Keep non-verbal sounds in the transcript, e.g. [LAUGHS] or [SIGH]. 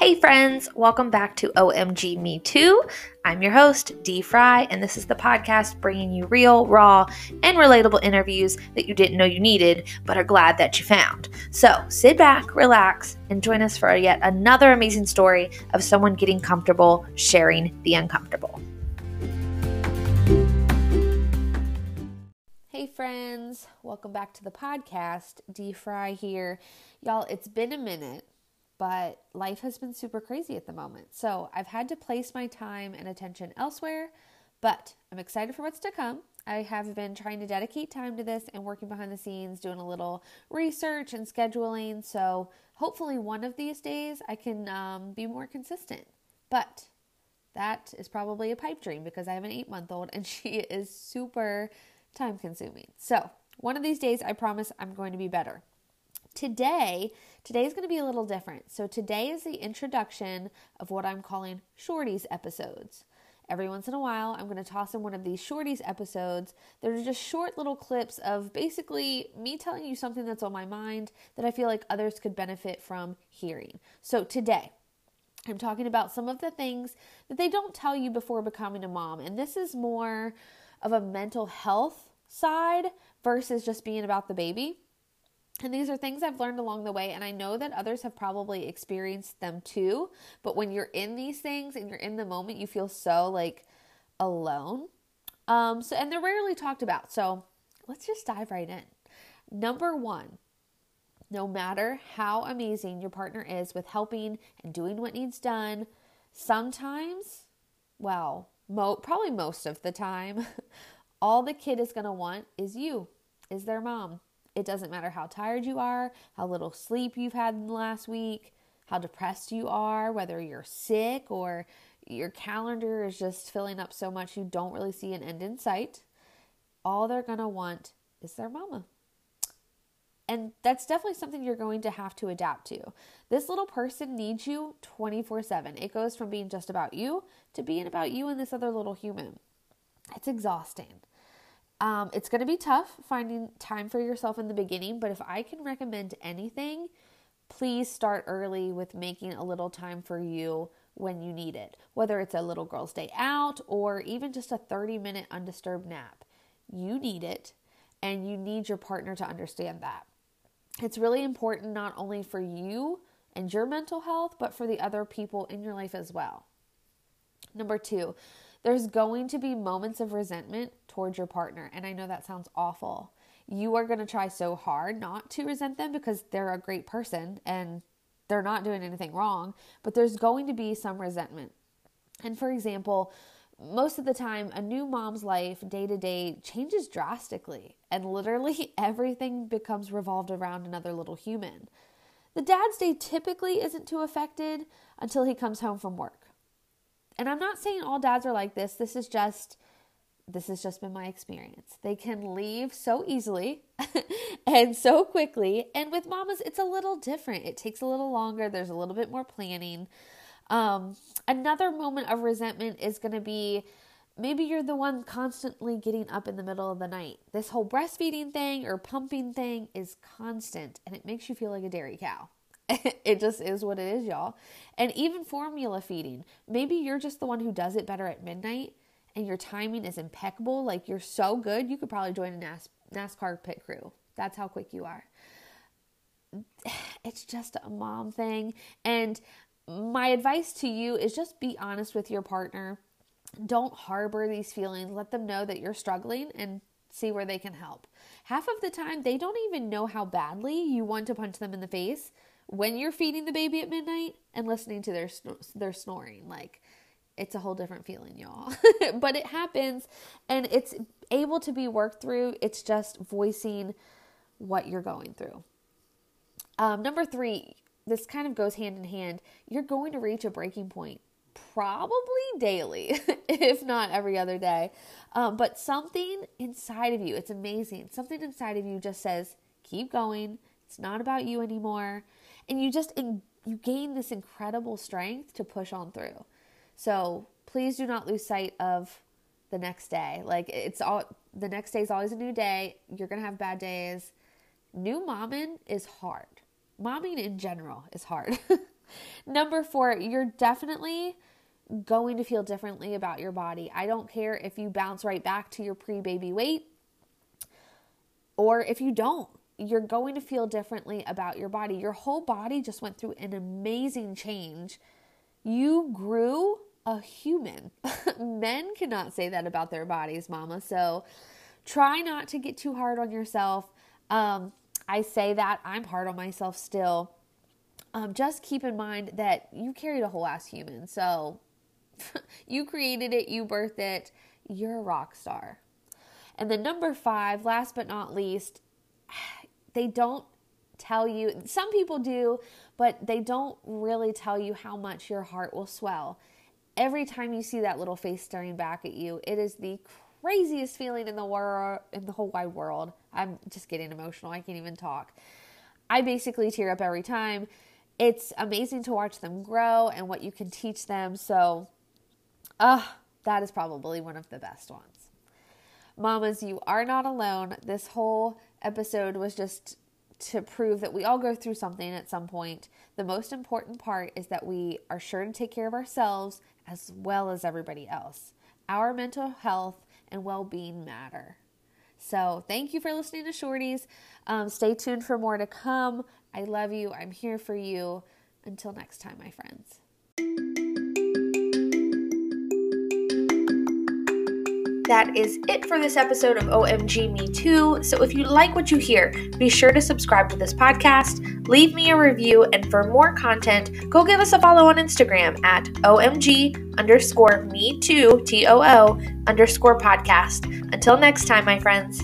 Hey friends, welcome back to OMG Me Too. I'm your host, Dee Fry, and this is the podcast bringing you real, raw, and relatable interviews that you didn't know you needed, but are glad that you found. So sit back, relax, and join us for yet another amazing story of someone getting comfortable sharing the uncomfortable. Hey friends, welcome back to the podcast. Dee Fry here. Y'all, it's been a minute but life has been super crazy at the moment. So I've had to place my time and attention elsewhere, but I'm excited for what's to come. I have been trying to dedicate time to this and working behind the scenes, doing a little research and scheduling. So hopefully, one of these days I can um, be more consistent. But that is probably a pipe dream because I have an eight month old and [LAUGHS] she is super time consuming. So one of these days, I promise I'm going to be better. Today, today is going to be a little different. So today is the introduction of what I'm calling shorties episodes. Every once in a while, I'm going to toss in one of these shorties episodes that are just short little clips of basically me telling you something that's on my mind that I feel like others could benefit from hearing. So today, I'm talking about some of the things that they don't tell you before becoming a mom. And this is more of a mental health side versus just being about the baby. And these are things I've learned along the way, and I know that others have probably experienced them too. But when you're in these things and you're in the moment, you feel so like alone. Um, so, and they're rarely talked about. So, let's just dive right in. Number one, no matter how amazing your partner is with helping and doing what needs done, sometimes, well, mo- probably most of the time, [LAUGHS] all the kid is going to want is you, is their mom it doesn't matter how tired you are, how little sleep you've had in the last week, how depressed you are, whether you're sick or your calendar is just filling up so much you don't really see an end in sight. All they're going to want is their mama. And that's definitely something you're going to have to adapt to. This little person needs you 24 7. It goes from being just about you to being about you and this other little human. It's exhausting. Um, it's going to be tough finding time for yourself in the beginning, but if I can recommend anything, please start early with making a little time for you when you need it, whether it's a little girl's day out or even just a 30 minute undisturbed nap. You need it, and you need your partner to understand that. It's really important not only for you and your mental health, but for the other people in your life as well. Number two, there's going to be moments of resentment towards your partner. And I know that sounds awful. You are going to try so hard not to resent them because they're a great person and they're not doing anything wrong, but there's going to be some resentment. And for example, most of the time, a new mom's life day to day changes drastically, and literally [LAUGHS] everything becomes revolved around another little human. The dad's day typically isn't too affected until he comes home from work. And I'm not saying all dads are like this. This is just this has just been my experience. They can leave so easily [LAUGHS] and so quickly. And with mamas, it's a little different. It takes a little longer, there's a little bit more planning. Um, another moment of resentment is going to be maybe you're the one constantly getting up in the middle of the night. This whole breastfeeding thing or pumping thing is constant and it makes you feel like a dairy cow. [LAUGHS] it just is what it is, y'all. And even formula feeding. Maybe you're just the one who does it better at midnight and your timing is impeccable. Like you're so good, you could probably join a NAS- NASCAR pit crew. That's how quick you are. [SIGHS] It's just a mom thing. And my advice to you is just be honest with your partner. Don't harbor these feelings. Let them know that you're struggling and see where they can help. Half of the time, they don't even know how badly you want to punch them in the face when you're feeding the baby at midnight and listening to their their snoring like it's a whole different feeling y'all. [LAUGHS] But it happens and it's able to be worked through. It's just voicing what you're going through. Um, number three this kind of goes hand in hand. You're going to reach a breaking point probably daily [LAUGHS] if not every other day. Um, but something inside of you it's amazing. Something inside of you just says keep going. It's not about you anymore and you just you gain this incredible strength to push on through. So please do not lose sight of the next day. Like it's all the next day is always a new day. You're gonna have bad days. New momming is hard. Momming in general is hard. [LAUGHS] Number four, you're definitely going to feel differently about your body. I don't care if you bounce right back to your pre baby weight or if you don't. You're going to feel differently about your body. Your whole body just went through an amazing change. You grew a human. [LAUGHS] Men cannot say that about their bodies, mama. So try not to get too hard on yourself. Um, I say that I'm hard on myself still. Um, just keep in mind that you carried a whole ass human. So [LAUGHS] you created it, you birthed it, you're a rock star. And then number five, last but not least, they don't tell you, some people do, but they don't really tell you how much your heart will swell. Every time you see that little face staring back at you, it is the craziest feeling in the world, in the whole wide world. I'm just getting emotional. I can't even talk. I basically tear up every time. It's amazing to watch them grow and what you can teach them. So, uh, that is probably one of the best ones. Mamas, you are not alone. This whole episode was just to prove that we all go through something at some point. The most important part is that we are sure to take care of ourselves as well as everybody else. Our mental health and well being matter. So, thank you for listening to Shorties. Um, stay tuned for more to come. I love you. I'm here for you. Until next time, my friends. That is it for this episode of OMG Me Too. So if you like what you hear, be sure to subscribe to this podcast, leave me a review, and for more content, go give us a follow on Instagram at OMG underscore me too, T O O underscore podcast. Until next time, my friends.